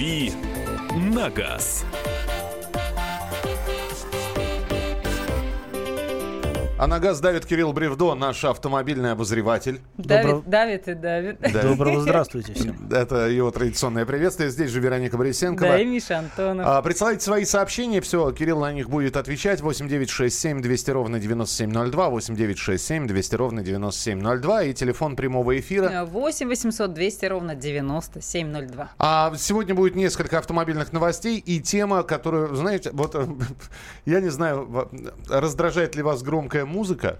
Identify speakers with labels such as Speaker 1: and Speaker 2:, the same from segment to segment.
Speaker 1: «Дави на газ».
Speaker 2: А на газ давит Кирилл Бревдо, наш автомобильный обозреватель.
Speaker 3: Давит,
Speaker 4: Добро-
Speaker 3: давит и давит.
Speaker 2: Да.
Speaker 4: Доброго здравствуйте всем.
Speaker 2: Это его традиционное приветствие. Здесь же Вероника Борисенкова.
Speaker 3: Да, и Миша Антонов.
Speaker 2: А, Присылайте свои сообщения, все, Кирилл на них будет отвечать. 8967 200 ровно 9702, 8967 200 ровно 9702 и телефон прямого эфира.
Speaker 3: 8 800 200 ровно 9702.
Speaker 2: А сегодня будет несколько автомобильных новостей и тема, которую, знаете, вот э, я не знаю, в- раздражает ли вас громкая музыка,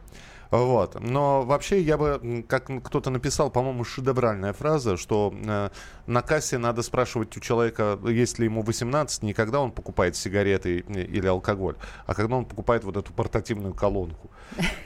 Speaker 2: вот. Но вообще я бы, как кто-то написал, по-моему, шедевральная фраза, что э, на кассе надо спрашивать у человека, есть ли ему 18, не когда он покупает сигареты и- или алкоголь, а когда он покупает вот эту портативную колонку.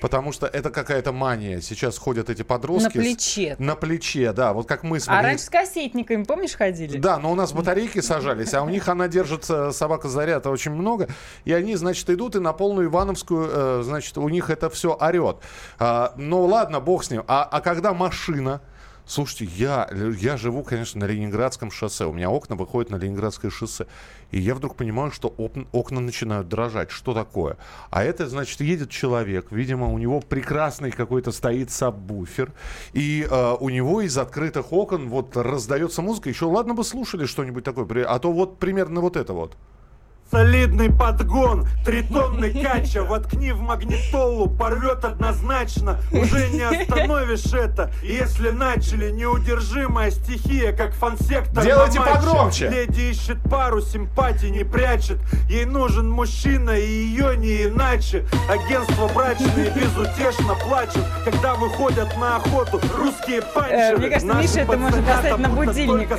Speaker 2: Потому что это какая-то мания. Сейчас ходят эти подростки.
Speaker 3: На
Speaker 2: с-
Speaker 3: плече.
Speaker 2: На плече, да. Вот как мы с
Speaker 3: А раньше с кассетниками, помнишь, ходили?
Speaker 2: да, но у нас батарейки сажались, а у них она держит э, собака заряда очень много. И они, значит, идут и на полную Ивановскую, э, значит, у них это все орет. А, ну ладно, бог с ним. А, а когда машина. Слушайте, я, я живу, конечно, на Ленинградском шоссе. У меня окна выходят на Ленинградское шоссе. И я вдруг понимаю, что окна, окна начинают дрожать. Что такое? А это, значит, едет человек. Видимо, у него прекрасный какой-то стоит сабвуфер. И э, у него из открытых окон вот раздается музыка. Еще ладно бы слушали что-нибудь такое. А то вот примерно вот это вот.
Speaker 5: Солидный подгон, три тонны кача Воткни в магнитолу, порвет однозначно Уже не остановишь это Если начали, неудержимая стихия Как фансектор
Speaker 2: Делайте
Speaker 5: на матче.
Speaker 2: погромче.
Speaker 5: Леди ищет пару, симпатии не прячет Ей нужен мужчина и ее не иначе Агентство брачные безутешно плачут Когда выходят на охоту русские панчеры
Speaker 3: Э, мне кажется, Миша, это
Speaker 5: пацанята
Speaker 3: поставить на
Speaker 5: будто
Speaker 3: будильник.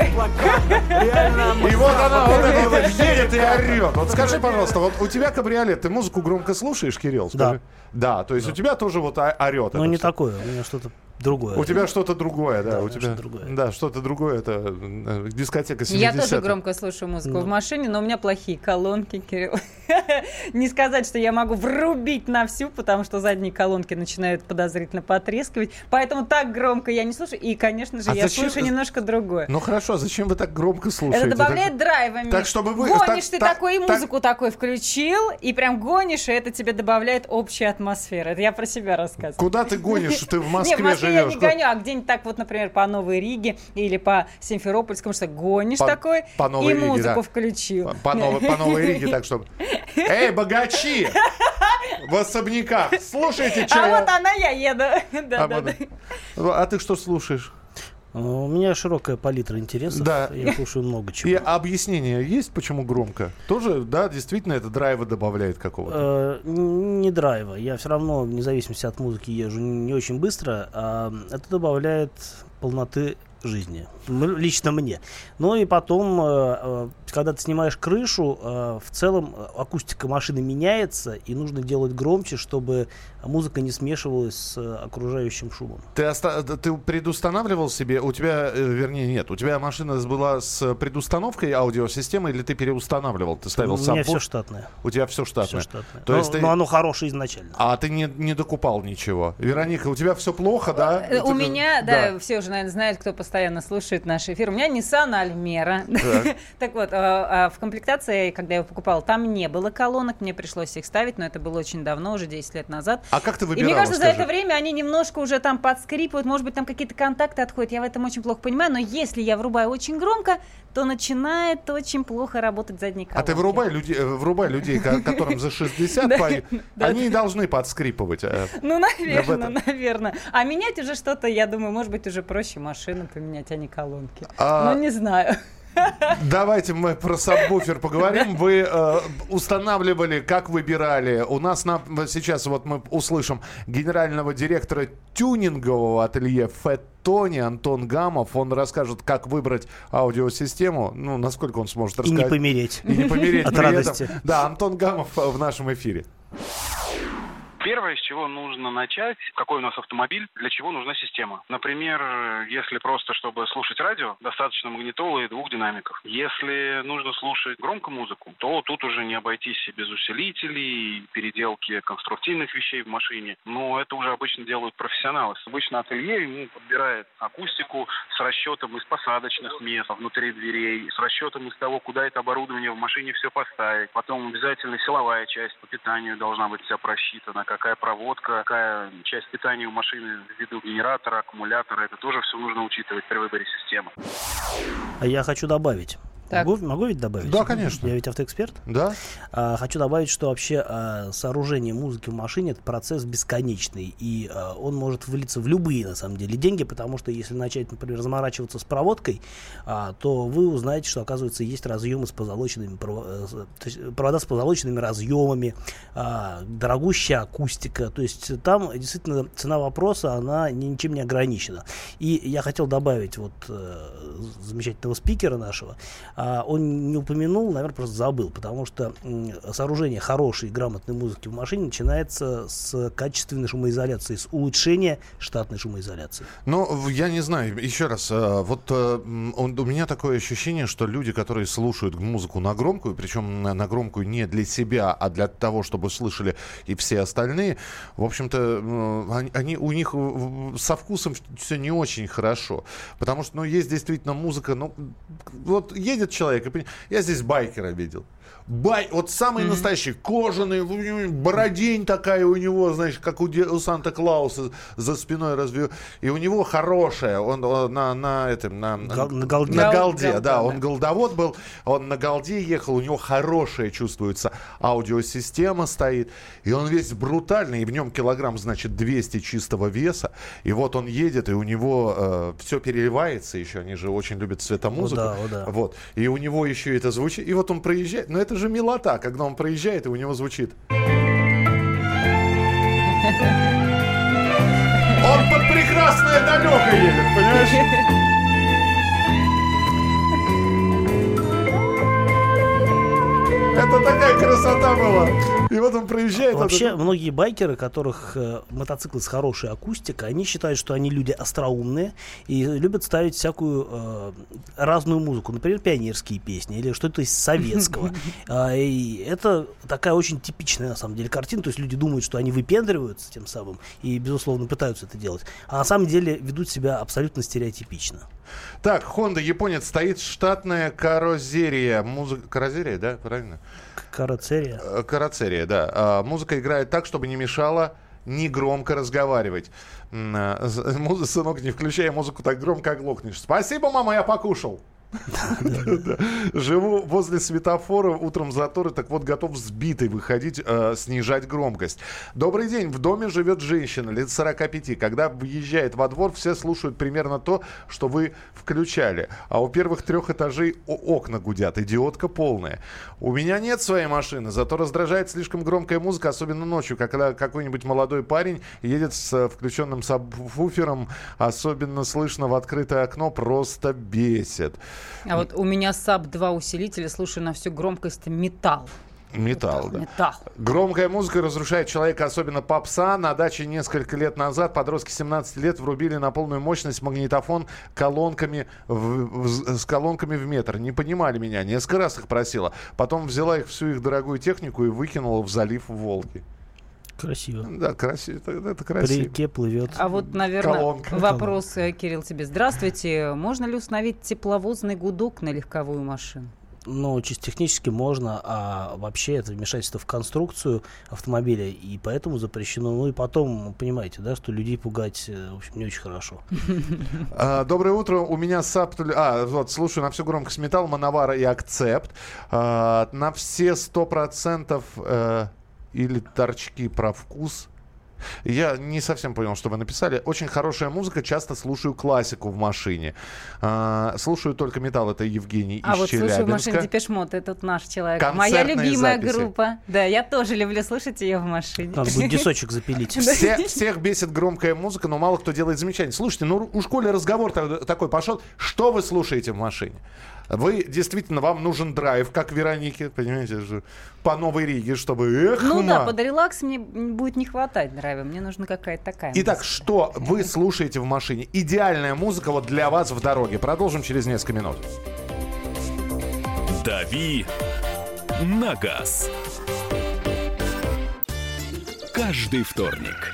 Speaker 2: И вот она вот это вот едет и орет. Вот скажи, пожалуйста, вот у тебя кабриолет, ты музыку громко слушаешь, Кирилл? Скажи. Да, то есть у тебя тоже вот орет. Это
Speaker 4: не
Speaker 2: всё.
Speaker 4: такое, у меня что-то другое.
Speaker 2: У тебя что-то другое, да,
Speaker 4: Да,
Speaker 2: у тебя
Speaker 4: что-то другое.
Speaker 2: Да, что-то другое, это э, дискотека 70
Speaker 3: Я тоже громко слушаю музыку в машине, но у меня плохие колонки, Кирилл. Не сказать, что я могу врубить на всю, потому что задние колонки начинают подозрительно потрескивать. Поэтому так громко я не слушаю. И, конечно же,
Speaker 2: А
Speaker 3: я
Speaker 2: зачем-
Speaker 3: слушаю немножко другое.
Speaker 2: Ну хорошо, а зачем вы так громко слушаете?
Speaker 3: Это добавляет драйва, Миш.
Speaker 2: так, чтобы вы-
Speaker 3: Гонишь
Speaker 2: так-
Speaker 3: ты
Speaker 2: так-
Speaker 3: такой, и
Speaker 2: так-
Speaker 3: музыку такой включил, и прям гонишь, и это тебе добавляет общая атмосфера. Это я про себя рассказываю.
Speaker 2: Куда ты гонишь? Ты в Москве
Speaker 3: в Москве я не гоню, а где-нибудь так вот, например, по Новой Риге или по Симферопольскому, что гонишь
Speaker 2: По-
Speaker 3: такой
Speaker 2: по Новой
Speaker 3: и
Speaker 2: Риге,
Speaker 3: музыку
Speaker 2: да.
Speaker 3: включил.
Speaker 2: По, по новой, по Новой Риге, так чтобы... Эй, богачи! В особняках! Слушайте, что
Speaker 3: А вот она я еду.
Speaker 2: А,
Speaker 3: Да, да,
Speaker 2: вот-
Speaker 3: да.
Speaker 2: а ты что слушаешь?
Speaker 4: А, У меня широкая палитра интересов.
Speaker 2: Да.
Speaker 4: Я слушаю много чего.
Speaker 2: И объяснение есть, почему громко? Тоже, да, действительно, это драйва добавляет какого-то.
Speaker 4: Э, не драйва. Я все равно, вне зависимости от музыки, езжу не очень быстро. А это добавляет полноты жизни. Лично мне. Ну и потом, э, э, когда ты снимаешь крышу, э, в целом акустика машины меняется, и нужно делать громче, чтобы музыка не смешивалась с окружающим шумом.
Speaker 2: Ты, оста- ты предустанавливал себе, у тебя, вернее, нет, у тебя машина была с предустановкой аудиосистемы или ты переустанавливал? Ты ставил
Speaker 4: У меня
Speaker 2: сабвуфер?
Speaker 4: все штатное.
Speaker 2: У тебя все
Speaker 4: Все
Speaker 2: штатное?
Speaker 4: штатное.
Speaker 2: То
Speaker 4: но,
Speaker 2: есть ты-
Speaker 4: но оно хорошее изначально.
Speaker 2: А ты не, не докупал ничего. Вероника, у тебя все плохо, да?
Speaker 3: У меня, да, все уже, наверное, знают, кто постоянно слушает наш эфир. У меня Nissan Almera.
Speaker 2: Так.
Speaker 3: Так вот, а, а, в комплектации, когда я его покупала, там не было колонок, мне пришлось их ставить, но это было очень давно, уже 10 лет назад.
Speaker 2: А как ты
Speaker 3: И
Speaker 2: выбирала,
Speaker 3: мне кажется, за это время они немножко уже там подскрипывают, может быть, там какие-то контакты отходят, я в этом очень плохо понимаю, но если я врубаю очень громко, то начинает очень плохо работать задний
Speaker 2: А ты людей, э, врубай людей, ко- которым за 60,
Speaker 3: Да,
Speaker 2: поют.
Speaker 3: да,
Speaker 2: они не должны подскрипывать. э.
Speaker 3: Ну, наверное, наверное. А менять уже что-то, я думаю, может быть, уже проще машину поменять, а не колонки.
Speaker 2: А-
Speaker 3: Ну, не знаю.
Speaker 2: Давайте мы про сабвуфер поговорим. Вы э, устанавливали, как выбирали. У нас на, сейчас вот мы услышим генерального директора тюнингового ателье Феттони Антон Гамов. Он расскажет, как выбрать аудиосистему. Ну, насколько он сможет
Speaker 4: И
Speaker 2: рассказать.
Speaker 4: не помереть.
Speaker 2: И не помереть
Speaker 4: От радости.
Speaker 2: Да, Антон Гамов в нашем эфире.
Speaker 6: Первое, с чего нужно начать, какой у нас автомобиль, для чего нужна система. Например, если просто, чтобы слушать радио, достаточно магнитолы и двух динамиков. Если нужно слушать громко музыку, то тут уже не обойтись без усилителей, переделки конструктивных вещей в машине. Но это уже обычно делают профессионалы. Обычно ателье ему подбирает акустику с расчетом из посадочных мест внутри дверей, с расчетом из того, куда это оборудование в машине все поставить. Потом обязательно силовая часть по питанию должна быть вся просчитана, какая проводка, какая часть питания у машины ввиду генератора, аккумулятора. Это тоже все нужно учитывать при выборе системы.
Speaker 4: А я хочу добавить.
Speaker 3: Так.
Speaker 4: Могу, могу ведь добавить?
Speaker 2: Да, конечно.
Speaker 4: Я ведь автоэксперт.
Speaker 2: Да?
Speaker 4: А, хочу добавить, что вообще а, сооружение музыки в машине это процесс бесконечный, и а, он может вылиться в любые, на самом деле, деньги, потому что если начать, например, заморачиваться с проводкой, а, то вы узнаете, что, оказывается, есть разъемы с позолоченными, э, с- то есть провода с позолоченными разъемами, а, дорогущая акустика, то есть там действительно цена вопроса, она ни- ничем не ограничена. И я хотел добавить вот э, замечательного спикера нашего, он не упомянул, наверное, просто забыл, потому что сооружение хорошей, грамотной музыки в машине начинается с качественной шумоизоляции, с улучшения штатной шумоизоляции.
Speaker 2: Ну, я не знаю, еще раз, э, вот э, у меня такое ощущение, что люди, которые слушают музыку на громкую, причем на, громкую не для себя, а для того, чтобы слышали и все остальные, в общем-то, они, у них со вкусом все не очень хорошо, потому что, ну, есть действительно музыка, ну, вот едет человек, и пони- я здесь байкера видел. Бай, вот самый настоящий, кожаный, бородень такая у него, знаешь, как у, у Санта-Клауса за спиной разве. И у него хорошая, он, он на, на этом, на,
Speaker 4: Гал- на голде.
Speaker 2: на
Speaker 3: Гал-
Speaker 2: голде,
Speaker 3: голда,
Speaker 2: да,
Speaker 3: да.
Speaker 2: он голдовод был, он на голде ехал, у него хорошая чувствуется аудиосистема стоит, и он весь брутальный, и в нем килограмм, значит, 200 чистого веса, и вот он едет, и у него все переливается еще, они же очень любят светомузыку.
Speaker 4: О да, о да.
Speaker 2: Вот. И у него еще это звучит. И вот он проезжает. Но это же милота, когда он проезжает, и у него звучит. Он под прекрасное далеко едет, понимаешь? Это такая красота была. И вот он проезжает.
Speaker 4: Вообще,
Speaker 2: этот-
Speaker 4: многие байкеры, которых э, мотоциклы с хорошей акустикой, они считают, что они люди остроумные и любят ставить всякую э, разную музыку, например, пионерские песни или что-то из советского. А, И это такая очень типичная, на самом деле, картина. То есть люди думают, что они выпендриваются тем самым и, безусловно, пытаются это делать. А на самом деле ведут себя абсолютно стереотипично.
Speaker 2: Так, Honda японец стоит штатная карозерия. Музыка... Карозерия, да? Правильно?
Speaker 4: Карацерия.
Speaker 2: Э, Карацерия, да. А, Музыка играет так, чтобы не мешала не громко разговаривать. А, Сынок, не включай музыку так громко, оглохнешь. Спасибо, мама, я покушал. Живу возле светофора, утром заторы, так вот готов сбитый выходить, э, снижать громкость. Добрый день, в доме живет женщина лет 45. Когда въезжает во двор, все слушают примерно то, что вы включали. А у первых трех этажей окна гудят, идиотка полная. У меня нет своей машины, зато раздражает слишком громкая музыка, особенно ночью, когда какой-нибудь молодой парень едет с э, включенным сабвуфером, особенно слышно в открытое окно, просто бесит.
Speaker 3: А вот у меня саб, 2 усилителя, слушаю на всю громкость металл.
Speaker 2: Металл, да.
Speaker 3: Металл.
Speaker 2: Громкая музыка разрушает человека, особенно попса. На даче несколько лет назад подростки 17 лет врубили на полную мощность магнитофон колонками в- в- с колонками в метр. Не понимали меня. Несколько раз их просила. Потом взяла их всю их дорогую технику и выкинула в залив Волги.
Speaker 4: Красиво.
Speaker 2: Да, красиво. Это, это
Speaker 4: По
Speaker 2: красиво.
Speaker 4: реке плывет.
Speaker 3: А вот, наверное,
Speaker 2: Колонка.
Speaker 3: вопрос, Кирилл, тебе. Здравствуйте. Можно ли установить тепловозный гудок на легковую машину?
Speaker 4: Ну, чисто технически можно, а вообще это вмешательство в конструкцию автомобиля, и поэтому запрещено. Ну и потом, понимаете, да, что людей пугать, э, в общем, не очень хорошо.
Speaker 2: А, Доброе утро. У меня саб... А, вот, слушаю на всю громкость металл, Мановара и Accept. А, на все сто процентов э, или торчки про вкус. Я не совсем понял, что вы написали. Очень хорошая музыка, часто слушаю классику в машине. А, слушаю только металл, это Евгений
Speaker 3: А
Speaker 2: из
Speaker 3: вот слушаю в
Speaker 2: Челябинска.
Speaker 3: машине Depeche Mode, это тут наш человек. Моя любимая
Speaker 2: записи.
Speaker 3: группа. Да, я тоже люблю слушать ее в машине.
Speaker 4: Надо будет десочек запилить.
Speaker 2: Все- всех бесит громкая музыка, но мало кто делает замечания. Слушайте, ну у школе разговор та- такой пошел. Что вы слушаете в машине? Вы действительно, вам нужен драйв, как Веронике, понимаете, же, по Новой Риге, чтобы... Эх,
Speaker 3: Ну да,
Speaker 2: ма.
Speaker 3: под релакс мне будет не хватать драйва. Мне нужна какая-то такая.
Speaker 2: Итак,
Speaker 3: музыка.
Speaker 2: что вы слушаете в машине? Идеальная музыка вот для вас в дороге. Продолжим через несколько минут.
Speaker 1: «Дави на газ». Каждый вторник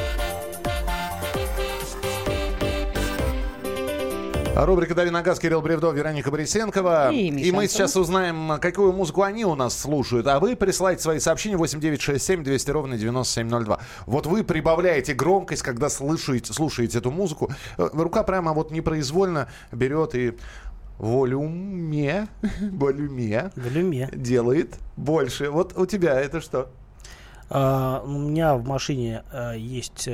Speaker 2: Рубрика «Дави на газ» Кирилл Бревдов, Вероника Борисенкова.
Speaker 3: И Миша
Speaker 2: мы сейчас узнаем, какую музыку они у нас слушают. А вы присылайте свои сообщения 8967 200 ровно 9702. Вот вы прибавляете громкость, когда слышите, слушаете эту музыку. Э, Рука прямо вот непроизвольно берет и волюме, волюме
Speaker 4: В люме.
Speaker 2: делает больше. Вот у тебя это что?
Speaker 4: А, у меня в машине а, есть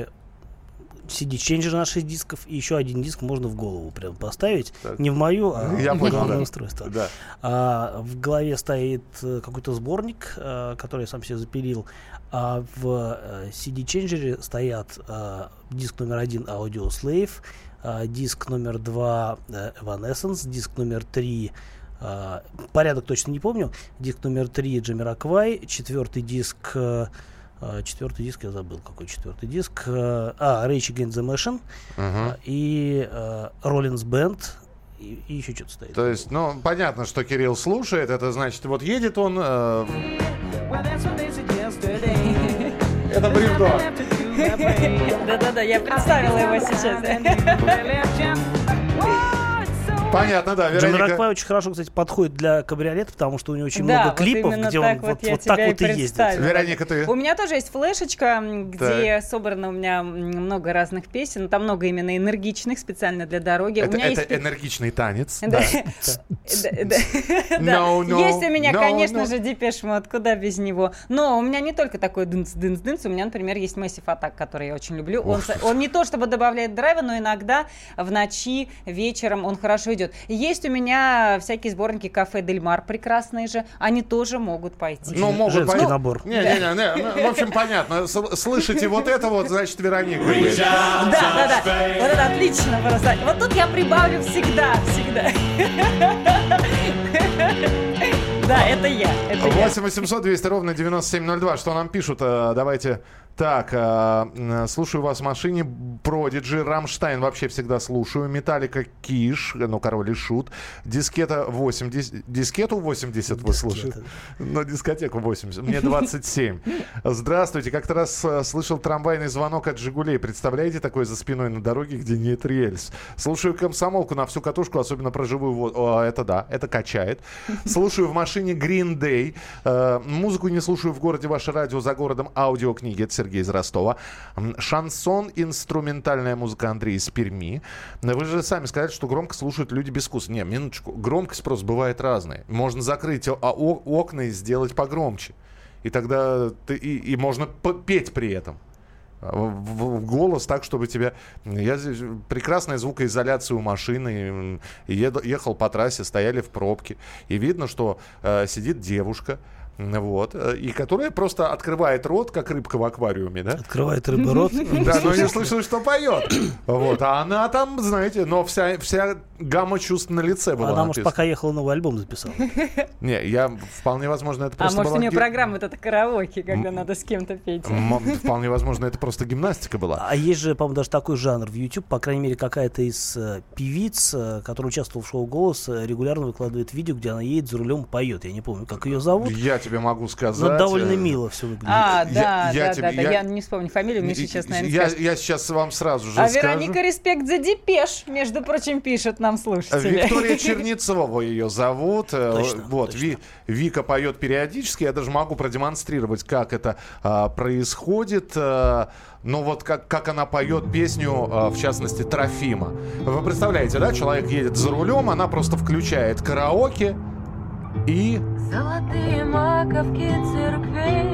Speaker 4: CD-ченджер на 6 дисков, и еще один диск можно в голову прям поставить.
Speaker 2: Так.
Speaker 4: Не в мою, а
Speaker 2: Я
Speaker 4: в
Speaker 2: понял,
Speaker 4: главное
Speaker 2: да.
Speaker 4: устройство.
Speaker 2: Да.
Speaker 4: А, в голове стоит э, какой-то сборник, э, который я сам себе запилил. А в э, CD-ченджере стоят диск номер один Audio Slave, диск номер два Evanescence, диск номер три порядок точно не помню, диск номер три Jamiroquai, четвертый диск Четвертый диск я забыл, какой четвертый диск. э, А, Rage Against the Machine э, и э, Rollins Band и, и еще что-то стоит.
Speaker 2: То есть, ну, понятно, что Кирилл слушает. Это значит, вот едет он... э, Это бревно.
Speaker 3: Да-да-да, я представила его сейчас.
Speaker 2: Понятно, да, Вероника.
Speaker 4: Джамираквай очень хорошо, кстати, подходит для кабриолета, потому что у него очень
Speaker 3: Да,
Speaker 4: много
Speaker 3: вот
Speaker 4: клипов, где
Speaker 3: так
Speaker 4: он
Speaker 3: вот
Speaker 4: вот, вот так
Speaker 3: тебя и
Speaker 4: вот и ездит.
Speaker 2: Вероника, ты?
Speaker 3: У меня тоже есть флешечка, где собрано у меня много разных песен. Там много именно энергичных, специально для дороги.
Speaker 2: Это,
Speaker 3: у меня
Speaker 2: это
Speaker 3: есть...
Speaker 2: энергичный танец.
Speaker 3: Да. Есть у меня, конечно же, Depeche Mode, куда без него. Но у меня не только такой дынц-дынц-дынц, у меня, например, есть Massive Attack, который я очень люблю. Он не то чтобы добавляет драйва, но иногда в ночи, вечером он хорошо идет. Есть у меня всякие сборники Café del Mar прекрасные же, они тоже могут пойти.
Speaker 2: Ну, могут понять.
Speaker 4: набор.
Speaker 2: Не, не, не, не, ну, в общем, понятно. С- Слышите вот это вот, значит, Вероника.
Speaker 3: Да, да, да. Вот это отлично просто. Вот тут я прибавлю всегда, всегда. Да, это я. Это я.
Speaker 2: 8 800 200 ровно 9702. Что нам пишут? Э, Давайте. Так, э, слушаю вас в машине. Prodigy, Rammstein вообще всегда слушаю. Металлика, Киш, ну, Король и Шут. Дискета 80. Дискету 80 вы слушаете? Ну, дискотеку 80. Мне 27. Здравствуйте. Как-то раз э, слышал трамвайный звонок от «Жигулей». Представляете, такой за спиной на дороге, где нет рельс. Слушаю комсомолку на всю катушку, особенно про живую воду. Это да, это качает. Слушаю в машине Green Day. Э, музыку не слушаю в городе. Ваше радио за городом. Аудиокниги. Это Сергей из Ростова. Шансон, инструментальная музыка Андрей из Перми. Вы же сами сказали, что громко слушают люди без вкуса. Не, минуточку. Громкость просто бывает разная. Можно закрыть окна и сделать погромче. И тогда ты, и, и можно петь при этом. А, В, голос так, чтобы тебя... Я здесь... Прекрасная звукоизоляция у машины. еду- ехал по трассе, стояли в пробке. И видно, что э, сидит девушка вот, э, и которая просто открывает рот, как рыбка в аквариуме, да?
Speaker 4: Открывает рыба рот.
Speaker 2: Да, но не слышно, что поет. Вот, а она там, знаете, но вся, вся гамма чувств на лице была
Speaker 4: Она, может, пока ехала новый альбом записала.
Speaker 2: Не, я, вполне возможно, это
Speaker 3: А
Speaker 2: просто
Speaker 3: может, у нее программа вот это караоке, когда надо с кем-то петь.
Speaker 2: Вполне возможно, это просто гимнастика была.
Speaker 4: А есть же, по-моему, даже такой жанр в YouTube, по крайней мере, какая-то из э, певиц, э, которая участвовала в шоу «Голос», регулярно выкладывает видео, где она едет за рулем, поет. Я не помню, как ее зовут,
Speaker 2: Я тебе могу сказать.
Speaker 4: но довольно
Speaker 2: э,
Speaker 4: мило все выглядит.
Speaker 3: А,
Speaker 2: Я-
Speaker 3: да,
Speaker 2: я
Speaker 3: да,
Speaker 2: тебе-
Speaker 3: да, да.
Speaker 2: я-
Speaker 3: Я не вспомню фамилию, мне сейчас, наверное,
Speaker 2: я,
Speaker 3: скажет.
Speaker 2: я сейчас вам сразу же
Speaker 3: А
Speaker 2: скажу.
Speaker 3: Вероника Респект за Депеш, между прочим, пишет нам слушатели.
Speaker 2: Виктория Чернецова ее зовут. Э,
Speaker 4: Точно,
Speaker 2: вот,
Speaker 4: точно.
Speaker 2: Ви- Вика поет периодически. Я даже могу продемонстрировать, как это а, происходит. А, ну вот как, как она поет песню, а, в частности, Трофима. Вы представляете, да? Человек едет за рулем, она просто включает караоке и...
Speaker 7: Золотые маковки церквей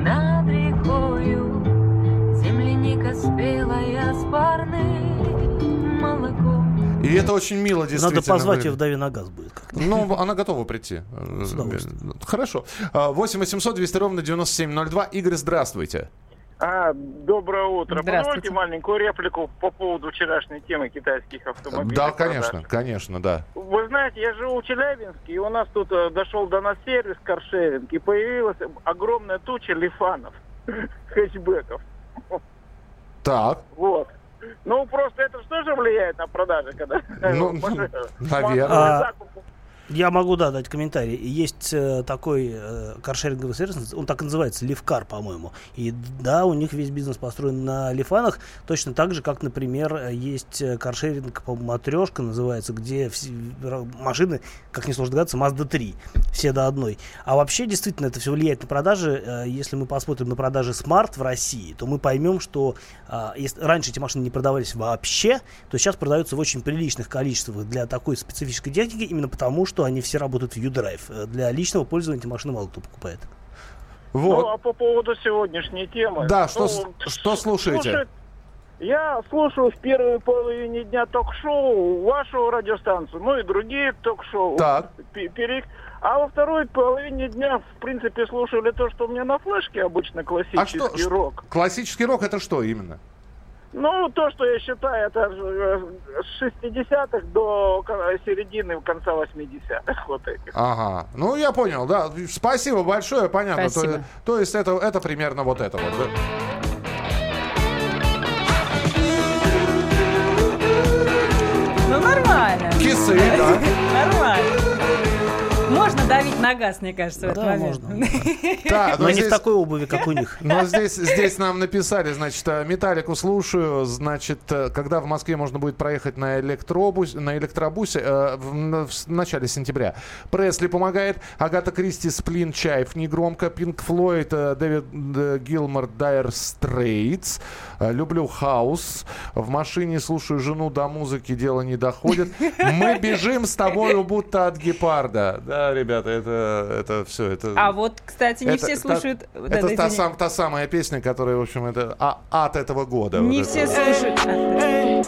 Speaker 7: над рекою Земляника спелая с парным молоком
Speaker 2: И это очень мило, действительно.
Speaker 4: Надо позвать ее в «Дави на газ» будет как-то.
Speaker 2: Ну, она готова прийти.
Speaker 4: С.
Speaker 2: Хорошо. А, 8 800 200 ровно 9702. Игорь, здравствуйте.
Speaker 8: А, доброе утро. Позвольте маленькую реплику по поводу вчерашней темы китайских автомобилей.
Speaker 2: Да, конечно, конечно, да.
Speaker 8: Вы знаете, я живу в Челябинске, и у нас тут э, дошел до нас сервис каршеринг, и появилась огромная туча лифанов, хэтчбеков.
Speaker 2: Так,
Speaker 8: Вот. Ну, просто это что же влияет на продажи, когда...
Speaker 2: Ну, наверное.
Speaker 4: Я могу, да, дать комментарий. Есть э, такой э, каршеринговый сервис, он так и называется, Лифкар, по-моему. И да, у них весь бизнес построен на лифанах, точно так же, как, например, э, есть э, каршеринг, по-моему, матрешка называется, где все, машины, как несложно догадаться, Mazda 3, все до одной. А вообще, действительно, это все влияет на продажи. Э, Если мы посмотрим на продажи Smart в России, то мы поймем, что а, если раньше эти машины не продавались вообще, то сейчас продаются в очень приличных количествах для такой специфической техники, именно потому, что они все работают в U-Drive. Э, Для личного пользования эти машины мало кто покупает.
Speaker 2: вот.
Speaker 8: Ну, а по поводу сегодняшней темы...
Speaker 2: Да, что,
Speaker 8: ну,
Speaker 2: что слушаете?
Speaker 8: Слушай, Я слушаю в первой половине дня ток-шоу вашу радиостанцию, ну и другие ток-шоу.
Speaker 2: Так.
Speaker 8: Пе- пере- А во второй половине дня, в принципе, слушали то, что у меня на флешке обычно
Speaker 2: А
Speaker 8: классический
Speaker 2: что, ш-
Speaker 8: рок.
Speaker 2: классический рок это что именно?
Speaker 8: Ну, то, что я считаю, это э, с 60-х до середины, конца 80-х. Вот этих.
Speaker 2: Ага, ну я понял, да. Спасибо большое, понятно. То,
Speaker 3: Спасибо.
Speaker 2: то есть это, это примерно вот это вот. да?
Speaker 3: Ну, нормально.
Speaker 2: Кисы, да.
Speaker 3: Нормально. Можно давить на газ, мне кажется, в этот
Speaker 4: Да,
Speaker 3: момент.
Speaker 4: можно.
Speaker 2: Так,
Speaker 4: Но не в
Speaker 2: здесь-
Speaker 4: такой обуви, как у них.
Speaker 2: Но здесь, здесь нам написали, значит, э, Металлику слушаю, значит, э, когда в Москве можно будет проехать на, электробусе, на электробусе э, в, н- в с- начале сентября. Пресли помогает, Агата Кристи, Сплин, Чаев, негромко, Pink Floyd, э, Дэвид э, Гилмор, Dire Straits. Э, Люблю хаус. В машине слушаю жену до музыки, дело не доходит. Мы бежим с тобою, будто от гепарда. Да, ребята, это, это все. Это...
Speaker 3: А вот, кстати, не
Speaker 2: Это
Speaker 3: все
Speaker 2: та-
Speaker 3: слушают... Да,
Speaker 2: это
Speaker 3: да,
Speaker 2: та, сам- та самая песня, которая, в общем, это а- ад этого года.
Speaker 3: Не
Speaker 2: Вот
Speaker 3: все
Speaker 2: это.
Speaker 3: слушают... А,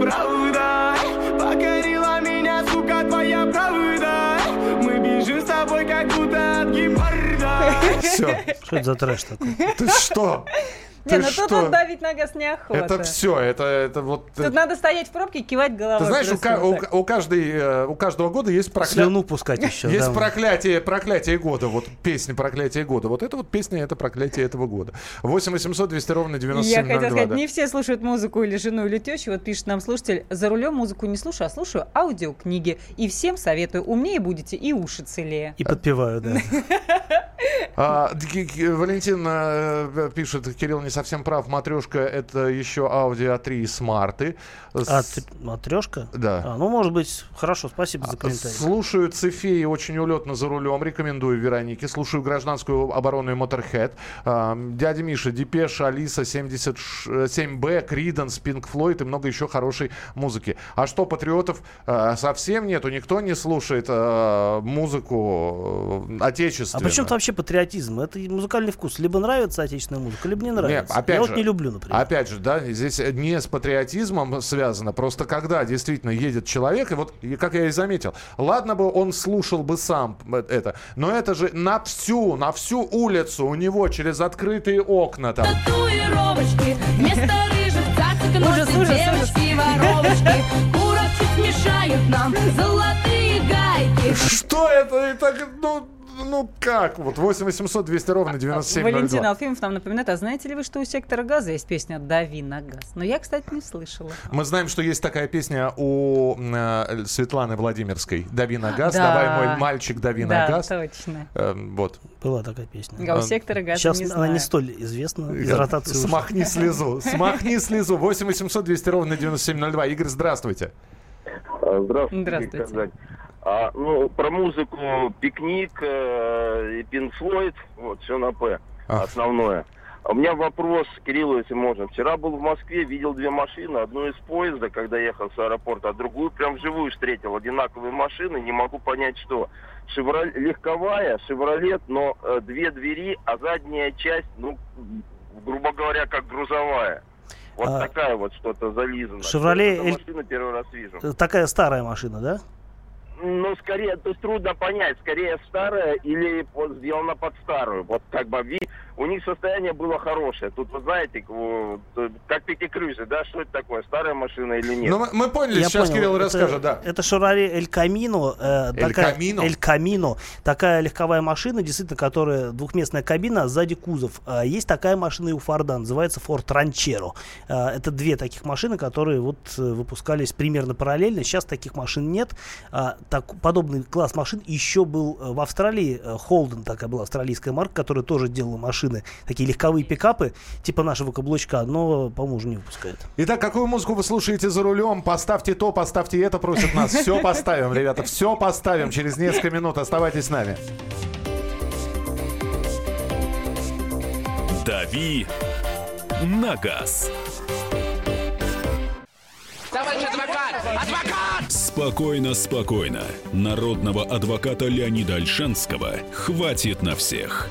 Speaker 9: Правда покорила меня, сука, твоя правда. Мы бежим с тобой, как будто от гепарда.
Speaker 2: Все.
Speaker 4: Что это за трэш такой?
Speaker 2: Ты что?
Speaker 3: Не, ну тут
Speaker 2: что?
Speaker 3: вот давить на газ неохота.
Speaker 2: Это все, это, это вот...
Speaker 3: Тут надо стоять в пробке и кивать головой.
Speaker 2: Ты знаешь, у, ка- у, у каждой, э, у каждого года есть проклятие.
Speaker 4: Слюну пускать еще.
Speaker 2: Есть
Speaker 4: да.
Speaker 2: проклятие, проклятие года. Вот песня проклятие года. Вот это вот песня, это проклятие этого года. 8 800 200 ровно
Speaker 3: Я
Speaker 2: 9702.
Speaker 3: хотела сказать,
Speaker 2: да.
Speaker 3: не все слушают музыку или жену, или тещу. Вот пишет нам слушатель, за рулем музыку не слушаю, а слушаю аудиокниги. И всем советую, умнее будете и уши целее.
Speaker 4: И подпеваю, да.
Speaker 2: А, Валентин э, пишет, Кирилл не совсем прав, матрешка это еще Audi A3 и смарты. С-
Speaker 4: А т- матрешка?
Speaker 2: Да.
Speaker 4: А, ну, может быть, хорошо, спасибо за комментарий.
Speaker 2: Слушаю Цефеи очень улетно за рулем. Рекомендую Веронике. Слушаю гражданскую оборону и Motorhead. А, Дядя Миша, Депеш, Алиса, 77Б, Криденс, Пинк Флойд и много еще хорошей музыки. А что, патриотов а, совсем нету? Никто не слушает а, музыку э,
Speaker 4: А
Speaker 2: отечественную?
Speaker 4: при чем вообще патриотизм? Это музыкальный вкус. Либо нравится отечественная музыка, либо не нравится. нравится.
Speaker 2: Опять
Speaker 4: Я
Speaker 2: же,
Speaker 4: вот не люблю, например.
Speaker 2: Опять же, да, здесь не с патриотизмом связано, просто когда действительно едет человек, и вот, и как я и заметил, ладно бы он слушал бы сам это, но это же на всю, на всю улицу у него через открытые окна там.
Speaker 7: Татуировочки вместо рыжих цацик
Speaker 3: Ужас,
Speaker 7: девочки воровочки. Курочек мешают нам золотые гайки.
Speaker 2: Что это? Это, ну, ну как? Вот 8 800 200 ровно 9702.
Speaker 3: Валентин Алфимов нам напоминает, а знаете ли вы, что у сектора газа есть песня «Дави на газ»? Но я, кстати, не слышала.
Speaker 2: Мы знаем, что есть такая песня у э, Светланы Владимирской. «Дави на газ»,
Speaker 3: Да.
Speaker 2: «Давай, мой мальчик, дави на
Speaker 3: Да,
Speaker 2: газ».
Speaker 3: точно.
Speaker 2: Э, вот.
Speaker 4: Была такая песня.
Speaker 3: А у сектора газа
Speaker 4: Сейчас
Speaker 3: не
Speaker 4: она
Speaker 3: знаю.
Speaker 4: не столь известна из
Speaker 2: Я-
Speaker 4: ротации. ушла.
Speaker 2: Смахни слезу. Смахни слезу. 8 800 200 ровно 9702. Игорь, здравствуйте.
Speaker 10: Здравствуйте.
Speaker 3: Здравствуйте.
Speaker 10: А, ну, про музыку «Пикник» э, и «Пинк Флойд», вот, все на «П», основное. А у меня вопрос Кириллу, если можно. Вчера был в Москве, видел две машины. Одну из поезда, когда ехал с аэропорта, а другую прям вживую встретил. Одинаковые машины, не могу понять, что. Шевроле, легковая, «Шевролет», но э, две двери, а задняя часть, ну, грубо говоря, как грузовая. Вот
Speaker 4: А,
Speaker 10: такая вот что-то зализано.
Speaker 4: «Шевроле» Эль-
Speaker 10: машину первый раз вижу.
Speaker 4: Такая старая машина, да?
Speaker 10: Ну, скорее, то есть трудно понять, скорее старая или вот сделана под старую. Вот как бы у них состояние было хорошее. Тут, вы знаете, э, как пятикрюзы, да, что это такое, старая машина или нет?
Speaker 2: Ну, мы, мы поняли,
Speaker 4: Я
Speaker 2: сейчас
Speaker 4: понял.
Speaker 2: Кирилл
Speaker 4: Это-
Speaker 2: расскажет, да.
Speaker 4: Это Шевроле Эль Камино. э,
Speaker 2: Эль
Speaker 4: такая-
Speaker 2: Камино?
Speaker 4: Эль Камино. Такая легковая машина, действительно, которая двухместная кабина, а сзади кузов. А Есть такая машина и у Форда, называется Ford Ranchero. Э, Это две таких машины, которые вот э, выпускались примерно параллельно. Сейчас таких машин нет. А, так- подобный класс машин еще был э, в Австралии. э, Holden такая была австралийская марка, которая тоже делала машины, такие легковые пикапы, типа нашего каблучка, но, по-моему, уже не выпускает.
Speaker 2: Итак, какую музыку вы слушаете за рулем? Поставьте то, поставьте это, просят нас. Все поставим, ребята, все поставим. Через несколько минут оставайтесь с нами.
Speaker 1: «Дави на газ».
Speaker 9: Товарищ адвокат! Адвокат!
Speaker 1: Спокойно, спокойно. Народного адвоката Леонида Альшанского хватит на всех.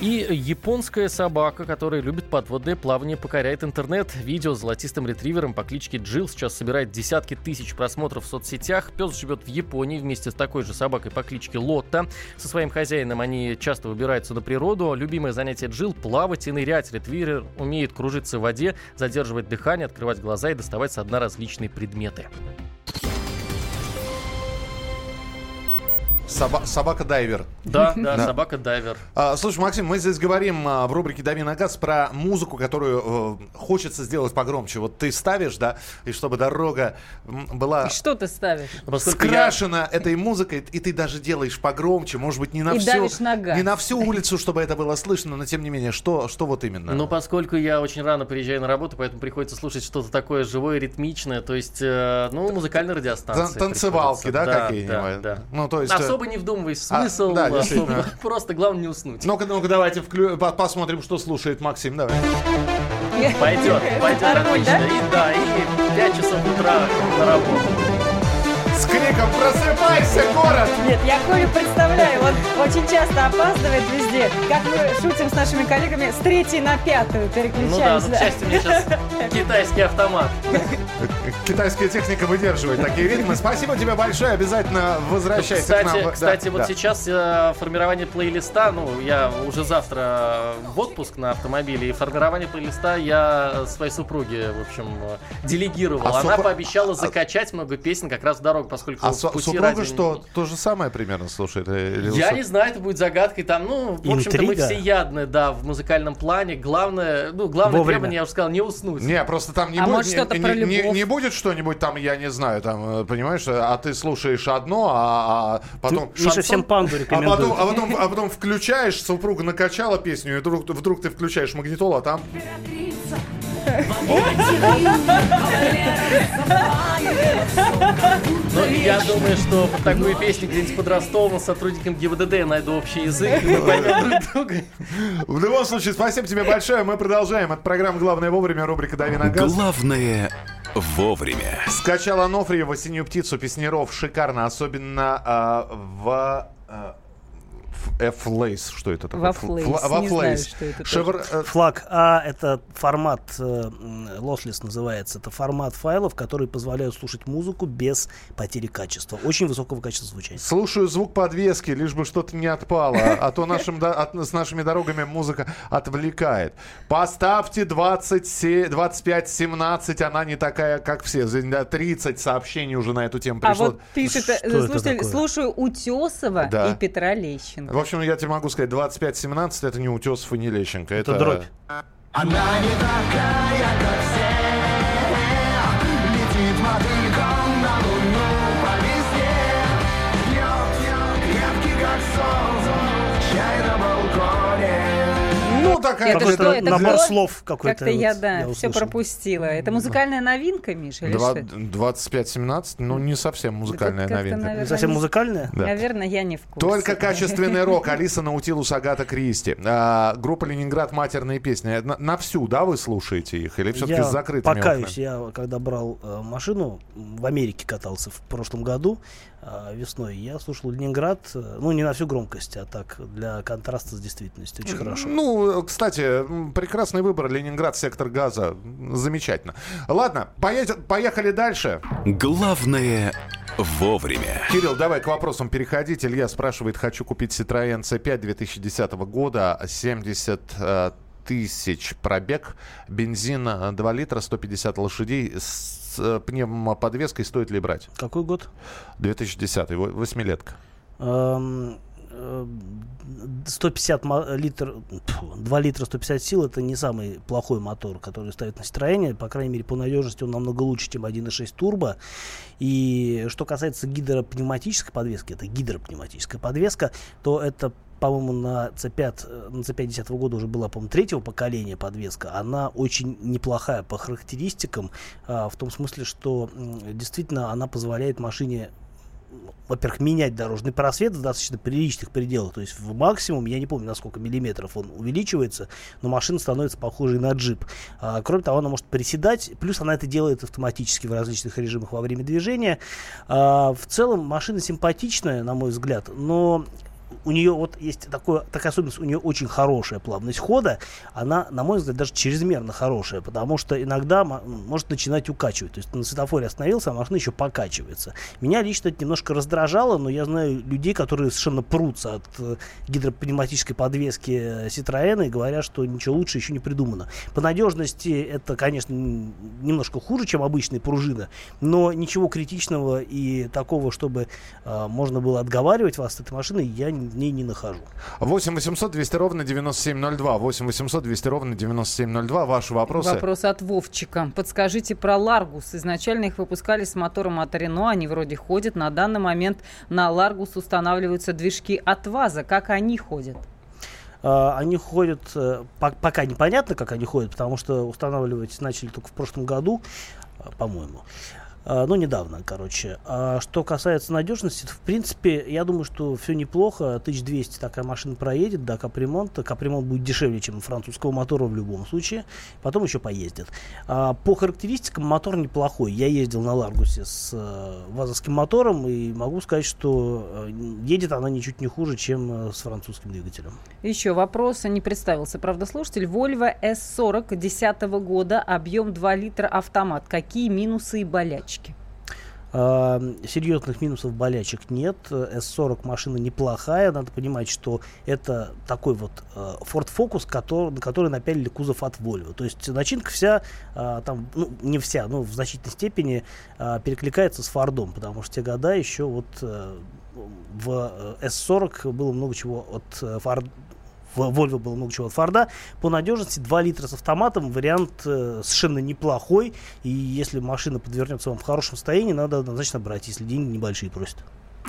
Speaker 11: И японская собака, которая любит подводное плавание, покоряет интернет. Видео с золотистым ретривером по кличке Джилл сейчас собирает десятки тысяч просмотров в соцсетях. Пес живет в Японии вместе с такой же собакой по кличке Лотта. Со своим хозяином они часто выбираются на природу. Любимое занятие Джилл – плавать и нырять. Ретривер умеет кружиться в воде, задерживать дыхание, открывать глаза и доставать со дна различные предметы.
Speaker 2: Соба- Собака-дайвер.
Speaker 11: Да, да, собака-дайвер.
Speaker 2: А, слушай, Максим, мы здесь говорим а, в рубрике «Дави на газ» про музыку, которую э, хочется сделать погромче. Вот ты ставишь, да, и чтобы дорога была
Speaker 3: И что ты ставишь?
Speaker 11: Я-
Speaker 2: скрашена этой музыкой, и ты даже делаешь погромче, может быть, не на
Speaker 3: И
Speaker 2: всю...
Speaker 3: на газ.
Speaker 2: Не на всю улицу, чтобы это было слышно, но тем не менее, что, что вот именно?
Speaker 11: Ну, поскольку я очень рано приезжаю на работу, поэтому приходится слушать что-то такое живое, ритмичное, то есть, э, ну, музыкальная радиостанция.
Speaker 2: Тан- танцевалки,
Speaker 11: приходится.
Speaker 2: да, какие-нибудь?
Speaker 11: Да, да.
Speaker 2: Ну, то есть,
Speaker 11: Особо не вдумываясь в
Speaker 2: а,
Speaker 11: смысл,
Speaker 2: да,
Speaker 11: особо-
Speaker 2: действительно.
Speaker 11: просто главное не уснуть.
Speaker 2: Ну-ка, ну-ка, давайте вклю- по- посмотрим, что слушает Максим. Давай.
Speaker 11: Пойдет, пойдет отлично. И да, и 5 часов утра на работу.
Speaker 2: С криком «Просыпайся, город!»
Speaker 3: Нет, я Колю представляю, он очень часто опаздывает везде. Как мы шутим с нашими коллегами, с третьей на пятую
Speaker 11: Ну да,
Speaker 3: переключаемся.
Speaker 11: ну, к счастью, меня сейчас китайский автомат.
Speaker 2: Китайская техника выдерживает такие ритмы. Спасибо тебе большое. Обязательно возвращайся
Speaker 11: кстати,
Speaker 2: к нам. Да,
Speaker 11: кстати, вот
Speaker 2: да.
Speaker 11: сейчас э, формирование плейлиста, ну, я уже завтра в отпуск на автомобиле, и формирование плейлиста я своей супруге, в общем, делегировал.
Speaker 2: А
Speaker 11: Она
Speaker 2: супруг-
Speaker 11: пообещала закачать много песен как раз в дорогу, поскольку
Speaker 2: А
Speaker 11: в пути
Speaker 2: супруга
Speaker 11: радио-
Speaker 2: что, то же самое примерно слушает? э, или
Speaker 11: Я не знаю, это будет загадкой там, ну, в общем-то, мы все ядны, да, в музыкальном плане. Главное, ну, главное
Speaker 4: Вовремя.
Speaker 11: требование, я уже сказал, не уснуть.
Speaker 2: Не, просто там не,
Speaker 3: А
Speaker 2: будет,
Speaker 3: может, что-то
Speaker 2: не,
Speaker 3: про
Speaker 2: не- не-
Speaker 3: любовь?
Speaker 2: не будет что-нибудь там, я не знаю, там, э, понимаешь, а ты слушаешь одно, а, а потом...
Speaker 4: Миша
Speaker 2: шансон,
Speaker 4: всем панду
Speaker 2: а потом, а, потом, а потом включаешь, супруга накачала песню, и вдруг, вдруг ты включаешь магнитолу, а там...
Speaker 11: Но я думаю, что под такую песню где-нибудь под Ростовом с сотрудником ГИБДД я найду общий язык, и мы поймем друг друга.
Speaker 2: В любом случае, спасибо тебе большое. Мы продолжаем. Это программа «Главное вовремя», рубрика «Дави на газ».
Speaker 1: Главное вовремя.
Speaker 2: Скачал Анофриева «Синюю птицу» Песнеров. Шикарно. Особенно а, в... в F-Lace. Что это такое?
Speaker 3: Это
Speaker 2: Шевр- э,
Speaker 4: Флаг А это формат э, lossless называется. Это формат файлов, которые позволяют слушать музыку без потери качества. Очень высокого качества звучания.
Speaker 2: Слушаю звук подвески, лишь бы что-то не отпало, а то нашим, от- с нашими дорогами музыка отвлекает. Поставьте 25-17, она не такая, как все. За- 30 сообщений уже на эту тему
Speaker 3: А
Speaker 2: пришло.
Speaker 3: вот пишет, э, слушатель,
Speaker 2: такое?
Speaker 3: слушаю Утесова
Speaker 2: Да.
Speaker 3: и Петра Лещенко.
Speaker 2: В общем, я тебе могу сказать, 25-17 это не Утесов и не Лещенко. Это,
Speaker 4: дробь.
Speaker 9: Она не такая, как все
Speaker 2: Ну, такая
Speaker 3: Это что, это
Speaker 4: набор
Speaker 3: кто?
Speaker 4: слов какой-то.
Speaker 3: Как-то я,
Speaker 4: вот
Speaker 3: да,
Speaker 4: я
Speaker 3: все пропустила. Это музыкальная новинка, Миша, или
Speaker 2: Два-
Speaker 3: что?
Speaker 2: 25-17, ну, не совсем музыкальная новинка.
Speaker 3: наверное,
Speaker 4: Не совсем музыкальная?
Speaker 2: Да.
Speaker 3: Наверное, я не в курсе.
Speaker 2: Только качественный рок. Алиса Наутилус, Агата Кристи. А, группа Ленинград матерные песни. На, на всю, да, вы слушаете их? Или все-таки
Speaker 4: я
Speaker 2: с закрытыми
Speaker 4: покаюсь,
Speaker 2: окнами?
Speaker 4: я когда брал э, машину, в Америке катался в прошлом году, э, весной, я слушал Ленинград, э, ну не на всю громкость, а так, для контраста с действительностью, очень хорошо.
Speaker 2: Ну, кстати, прекрасный выбор. Ленинград, сектор газа. Замечательно. Ладно, поехали дальше.
Speaker 1: Главное вовремя.
Speaker 2: Кирилл, давай к вопросам переходить. Илья спрашивает, хочу купить Citroёn C5 2010 года, 70 э, тысяч пробег, бензин э, 2 литра, 150 лошадей с э, пневмоподвеской. Стоит ли брать?
Speaker 4: Какой год?
Speaker 2: 2010, во- восьмилетка.
Speaker 4: Эм, э, 150 мо- литр, тьфу, 2 литра 150 сил это не самый плохой мотор, который ставят на Citroёn. По крайней мере, по надежности он намного лучше, чем 1.6 турбо. И что касается гидропневматической подвески, это гидропневматическая подвеска, то это по-моему, на C5, э, на C5 10 года уже была, по-моему, третьего поколения подвеска. Она очень неплохая по характеристикам, а, в том смысле, что действительно она позволяет машине во-первых, менять дорожный просвет в достаточно приличных пределах. То есть в максимум, я не помню, на сколько миллиметров он увеличивается, но машина становится похожей на джип. А, кроме того, она может приседать, плюс она это делает автоматически в различных режимах во время движения. А, в целом машина симпатичная, на мой взгляд, но у нее вот есть такое, такая особенность, у нее очень хорошая плавность хода, она, на мой взгляд, даже чрезмерно хорошая, потому что иногда может начинать укачивать. То есть на светофоре остановился, а машина еще покачивается. Меня лично это немножко раздражало, но я знаю людей, которые совершенно прутся от э, гидропневматической подвески э, Citroёn и говорят, что ничего лучше еще не придумано. По надежности это, конечно, немножко хуже, чем обычная пружина, но ничего критичного и такого, чтобы э, можно было отговаривать вас от этой машины, я в ней не нахожу.
Speaker 2: 8 800 200 ровно 9702. 8 800 200 ровно 9702. Ваши вопросы.
Speaker 3: Вопрос от Вовчика. Подскажите про Ларгус. Изначально их выпускали с мотором от Рено. Они вроде ходят. На данный момент на Ларгус устанавливаются движки от ВАЗа. Как они ходят?
Speaker 4: А, Они ходят, э, по- пока непонятно, как они ходят, потому что устанавливать начали только в прошлом году, а, по-моему. А, Ну, недавно, короче. А что касается надежности, в принципе, я думаю, что все неплохо. 1200 такая машина проедет до капремонта. Капремонт будет дешевле, чем французского мотора в любом случае. Потом еще поездит. А, По характеристикам мотор неплохой. Я ездил на Ларгусе с э, вазовским мотором и могу сказать, что э, едет она ничуть не хуже, чем э, с французским двигателем.
Speaker 3: Еще вопрос, не представился, правда, слушатель. Volvo S40 10 года, объем 2 литра автомат. Какие минусы и болячки?
Speaker 4: А, серьезных минусов болячек нет. S40 машина неплохая. Надо понимать, что это такой вот э, Ford Focus, который, на который напялили кузов от Volvo. То есть начинка вся, а, там, ну, не вся, но в значительной степени а, перекликается с Фордом, потому что те года еще вот э, в э, S40 было много чего от э, Ford в Volvo было много чего от Форда. По надежности 2 литра с автоматом вариант э, совершенно неплохой. И если машина подвернется вам в хорошем состоянии, надо однозначно брать, если деньги небольшие просят.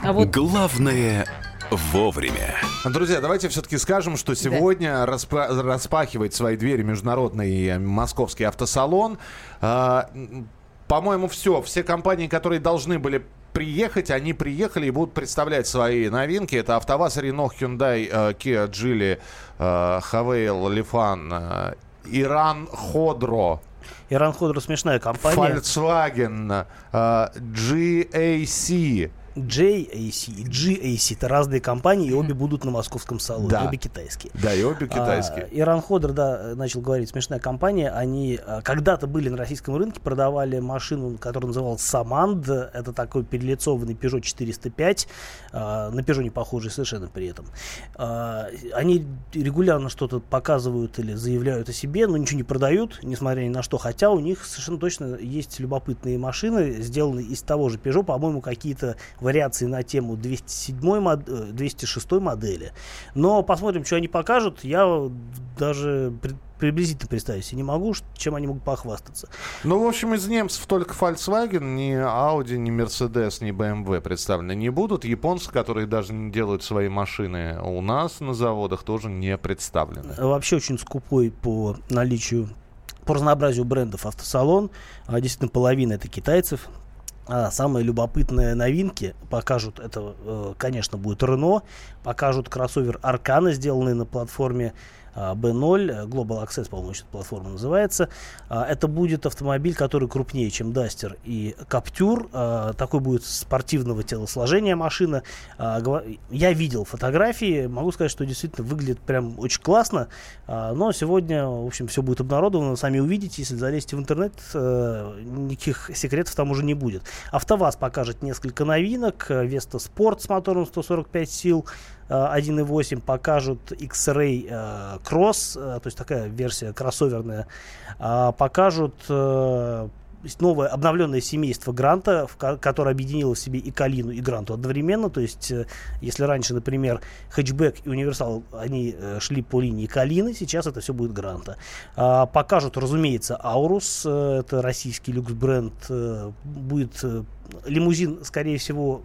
Speaker 3: А вот
Speaker 1: Главное вовремя.
Speaker 2: Друзья, давайте все-таки скажем, что сегодня распа- распахивает свои двери международный э, московский автосалон. М, По-моему, все. Все компании, которые должны были приехать, они приехали и будут представлять свои новинки. Это АвтоВАЗ, Рено, Hyundai, э, Kia, Geely, э, Хавейл, Лифан, э, Иран, Ходро.
Speaker 4: Иран Ходор смешная компания.
Speaker 2: Volkswagen, GAC.
Speaker 4: JAC и GAC это разные компании, и обе будут на московском салоне,
Speaker 2: Да.
Speaker 4: обе китайские.
Speaker 2: Да, и обе китайские.
Speaker 4: А, Иран Ходор, да, начал говорить, смешная компания. Они а, когда-то были на российском рынке, продавали машину, которая называлась Саманд. Это такой перелицованный Peugeot 405. а, на Peugeot не похожий совершенно при этом. А, Они регулярно что-то показывают или заявляют о себе, но ничего не продают, несмотря ни на что. Хотя у них совершенно точно есть любопытные машины, сделанные из того же Peugeot, по-моему, какие-то вариации на тему 207 мод- э, 206 модели. Но посмотрим, что они покажут. Я даже при- приблизительно представить себе не могу, чем они могут похвастаться.
Speaker 2: Ну, в общем, из немцев только Volkswagen, ни Audi, ни Mercedes, ни BMW представлены не будут. Японцы, которые даже не делают свои машины у нас на заводах, тоже не представлены.
Speaker 4: Вообще очень скупой по наличию, по разнообразию брендов автосалон. А, Действительно, половина это китайцев. А самые любопытные новинки покажут, это, э, конечно, будет Renault, покажут кроссовер Аркана, сделанный на платформе B0, э, Global Access, по-моему, эта платформа называется. А, Это будет автомобиль, который крупнее, чем Duster и Captur. А, Такой будет спортивного телосложения машина. А, Я видел фотографии, могу сказать, что действительно выглядит прям очень классно. А, Но сегодня, в общем, все будет обнародовано, сами увидите, если залезете в интернет, э, никаких секретов там уже не будет. АвтоВАЗ покажет несколько новинок. Веста Спорт с мотором 145 сил, 1.8 покажут X-Ray э, Cross, э, то есть такая версия кроссоверная. А, Покажут э, новое обновленное семейство Гранта, в ко- которое объединило в себе и Калину, и Гранту одновременно. То есть, э, если раньше, например, хэтчбэк и универсал, они э, шли по линии Калины, сейчас это все будет Гранта. А, покажут, разумеется, Аурус, э, это российский люкс-бренд, э, будет э, лимузин, скорее всего,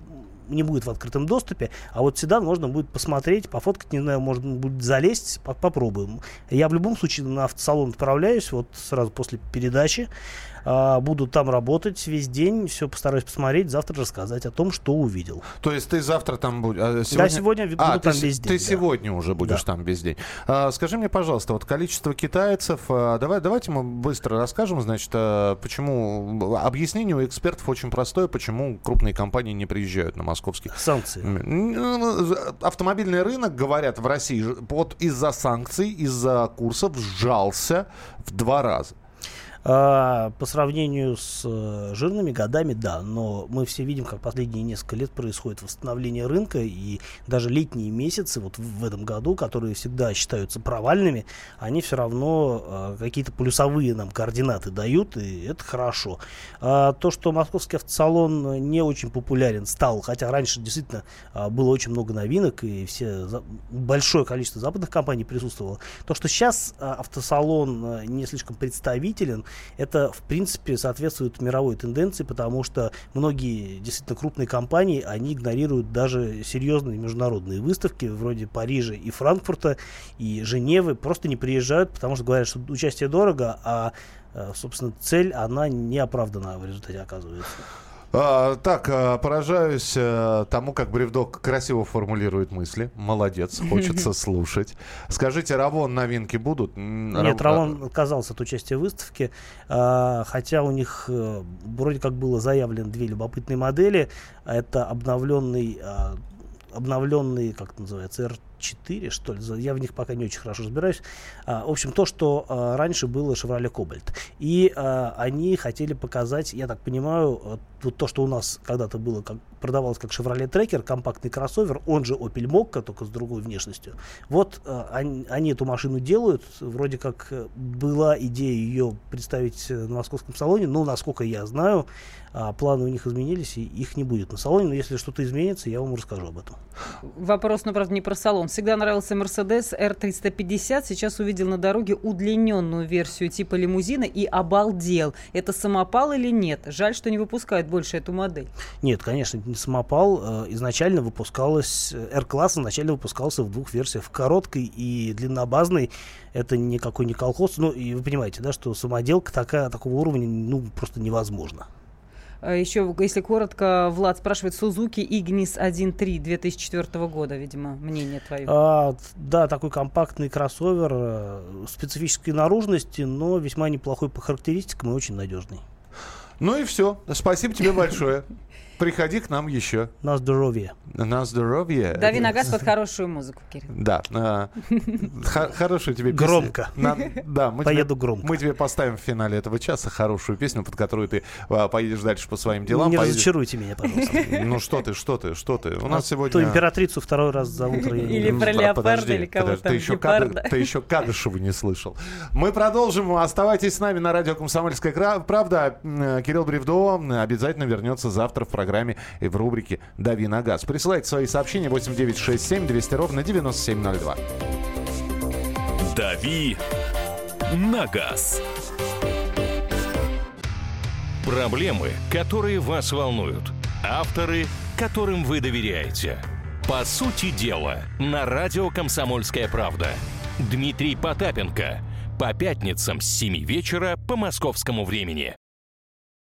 Speaker 4: не будет в открытом доступе, а вот седан можно будет посмотреть, пофоткать, не знаю, можно будет залезть, по- попробуем. Я в любом случае на автосалон отправляюсь, вот сразу после передачи, А, буду там работать весь день, все постараюсь посмотреть, завтра рассказать о том, что увидел.
Speaker 2: То есть ты завтра там будешь? а,
Speaker 4: Да, сегодня буду
Speaker 2: А,
Speaker 4: там
Speaker 2: ты,
Speaker 4: весь день,
Speaker 2: Ты
Speaker 4: да.
Speaker 2: сегодня уже будешь
Speaker 4: Да.
Speaker 2: там весь день. А, скажи мне, пожалуйста, вот количество китайцев. а, давай, давайте мы быстро расскажем, значит, а, почему объяснение у экспертов очень простое, почему крупные компании не приезжают на московский
Speaker 4: Санкции.
Speaker 2: М, Автомобильный рынок, говорят, в России вот из-за санкций, из-за курсов сжался в два раза.
Speaker 4: А, по сравнению с э, жирными годами, да, но мы все видим, как последние несколько лет происходит восстановление рынка, и даже летние месяцы, вот в, этом году, которые всегда считаются провальными, они все равно э, какие-то плюсовые нам координаты дают, и это хорошо. А, то, что московский автосалон э, не очень популярен стал, хотя раньше действительно а, было очень много новинок, и все большое количество западных компаний присутствовало, то, что сейчас а, автосалон а, не слишком представителен, это, в принципе, соответствует мировой тенденции, потому что многие действительно крупные компании, они игнорируют даже серьезные международные выставки, вроде Парижа и Франкфурта, и Женевы, просто не приезжают, потому что говорят, что участие дорого, а, э, собственно, цель, она не оправдана в результате оказывается.
Speaker 2: А, так, а, поражаюсь а, тому, как Бревдок красиво формулирует мысли. Молодец, хочется слушать. Скажите, Равон новинки будут?
Speaker 4: Нет,
Speaker 2: Рав-
Speaker 4: Равон отказался от участия в выставке, а, хотя у них э, вроде как было заявлено две любопытные модели. Это обновленный, а, обновленный, как это называется, R4, что ли, я в них пока не очень хорошо разбираюсь. А, в общем, то, что а, раньше было Chevrolet Cobalt. И а, они хотели показать, я так понимаю, э, вот то, что у нас когда-то было, как, продавалось как Chevrolet Tracker, компактный кроссовер, он же Opel Mokka, только с другой внешностью. Вот э, они, они эту машину делают, вроде как э, была идея ее представить на московском салоне, но, насколько я знаю, а, планы у них изменились, и их не будет на салоне, но если что-то изменится, я вам расскажу об этом.
Speaker 3: Вопрос, ну, правда, не про салон. Всегда нравился Mercedes R350. Сейчас увидел на дороге удлиненную версию типа лимузина и обалдел. Это самопал или нет? Жаль, что не выпускают больше эту модель.
Speaker 4: Нет, конечно, не самопал. Э, Изначально выпускалось, э, R-класс изначально выпускался в двух версиях, в короткой и длиннобазной. Это никакой не колхоз. Ну, и вы понимаете, да, что самоделка такая, такого уровня, ну, просто невозможно.
Speaker 3: Э, Еще, если коротко, Влад спрашивает, Сузуки Игнис 1.3 2004 года, видимо, мнение твое.
Speaker 4: А, да, такой компактный кроссовер э, специфической наружности, но весьма неплохой по характеристикам и очень надежный.
Speaker 2: Ну и все. Спасибо тебе большое. Приходи к нам еще.
Speaker 4: На здоровье.
Speaker 2: На здоровье.
Speaker 3: Дави на газ под хорошую музыку, Кирилл.
Speaker 2: Да. а, х- Хорошая тебе песня.
Speaker 4: Громко.
Speaker 2: Да, мы
Speaker 4: Поеду громко.
Speaker 2: Мы тебе поставим в финале этого часа хорошую песню, под которую ты а, поедешь дальше по своим делам.
Speaker 4: Не разочаруйте меня, пожалуйста.
Speaker 2: Ну что ты, что ты, что ты? У нас
Speaker 4: А
Speaker 2: сегодня...
Speaker 4: То императрицу второй раз за утро
Speaker 3: Или про
Speaker 2: Да,
Speaker 3: леопарда, или кого
Speaker 2: подожди,
Speaker 3: там,
Speaker 2: ты еще, Кадышева не слышал. Мы продолжим. Оставайтесь с нами на радио «Комсомольская правда». Кирилл Бревдо обязательно вернется завтра в программе и в рубрике «Дави на газ». Присылайте свои сообщения 8967 200 ровно 9702.
Speaker 1: «Дави на газ».
Speaker 12: Проблемы, которые вас волнуют. Авторы, которым вы доверяете. По сути дела, на радио «Комсомольская правда». Дмитрий Потапенко. По пятницам с 7 вечера по московскому времени.